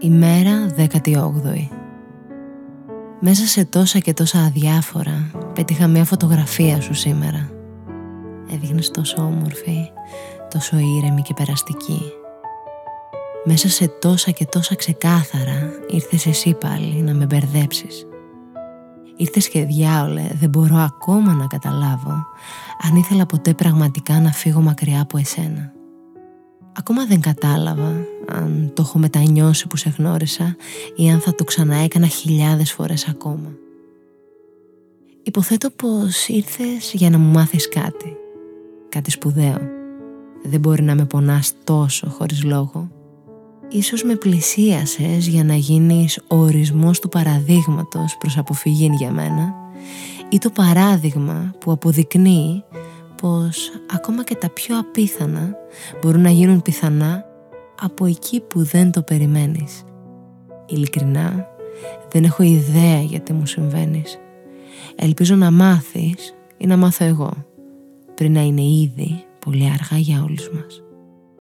Ημέρα 18η. Μέσα σε τόσα και τόσα αδιάφορα πέτυχα μια φωτογραφία σου σήμερα. Έδειχνες τόσο όμορφη, τόσο ήρεμη και περαστική. Μέσα σε τόσα και τόσα ξεκάθαρα ήρθες εσύ πάλι να με μπερδέψεις. Ήρθες και διάολε, δεν μπορώ ακόμα να καταλάβω αν ήθελα ποτέ πραγματικά να φύγω μακριά από εσένα. Ακόμα δεν κατάλαβα αν το έχω μετανιώσει που σε γνώρισα ή αν θα το ξανά έκανα χιλιάδες φορές ακόμα. Υποθέτω πως ήρθες για να μου μάθεις κάτι. Κάτι σπουδαίο. Δεν μπορεί να με πονάς τόσο χωρίς λόγο. Ίσως με πλησίασες για να γίνεις ο ορισμός του παραδείγματος προς αποφυγή για μένα ή το παράδειγμα που αποδεικνύει πως ακόμα και τα πιο απίθανα μπορούν να γίνουν πιθανά από εκεί που δεν το περιμένεις. Ειλικρινά, δεν έχω ιδέα γιατί μου συμβαίνεις. Ελπίζω να μάθεις ή να μάθω εγώ, πριν να είναι ήδη πολύ αργά για όλους μας.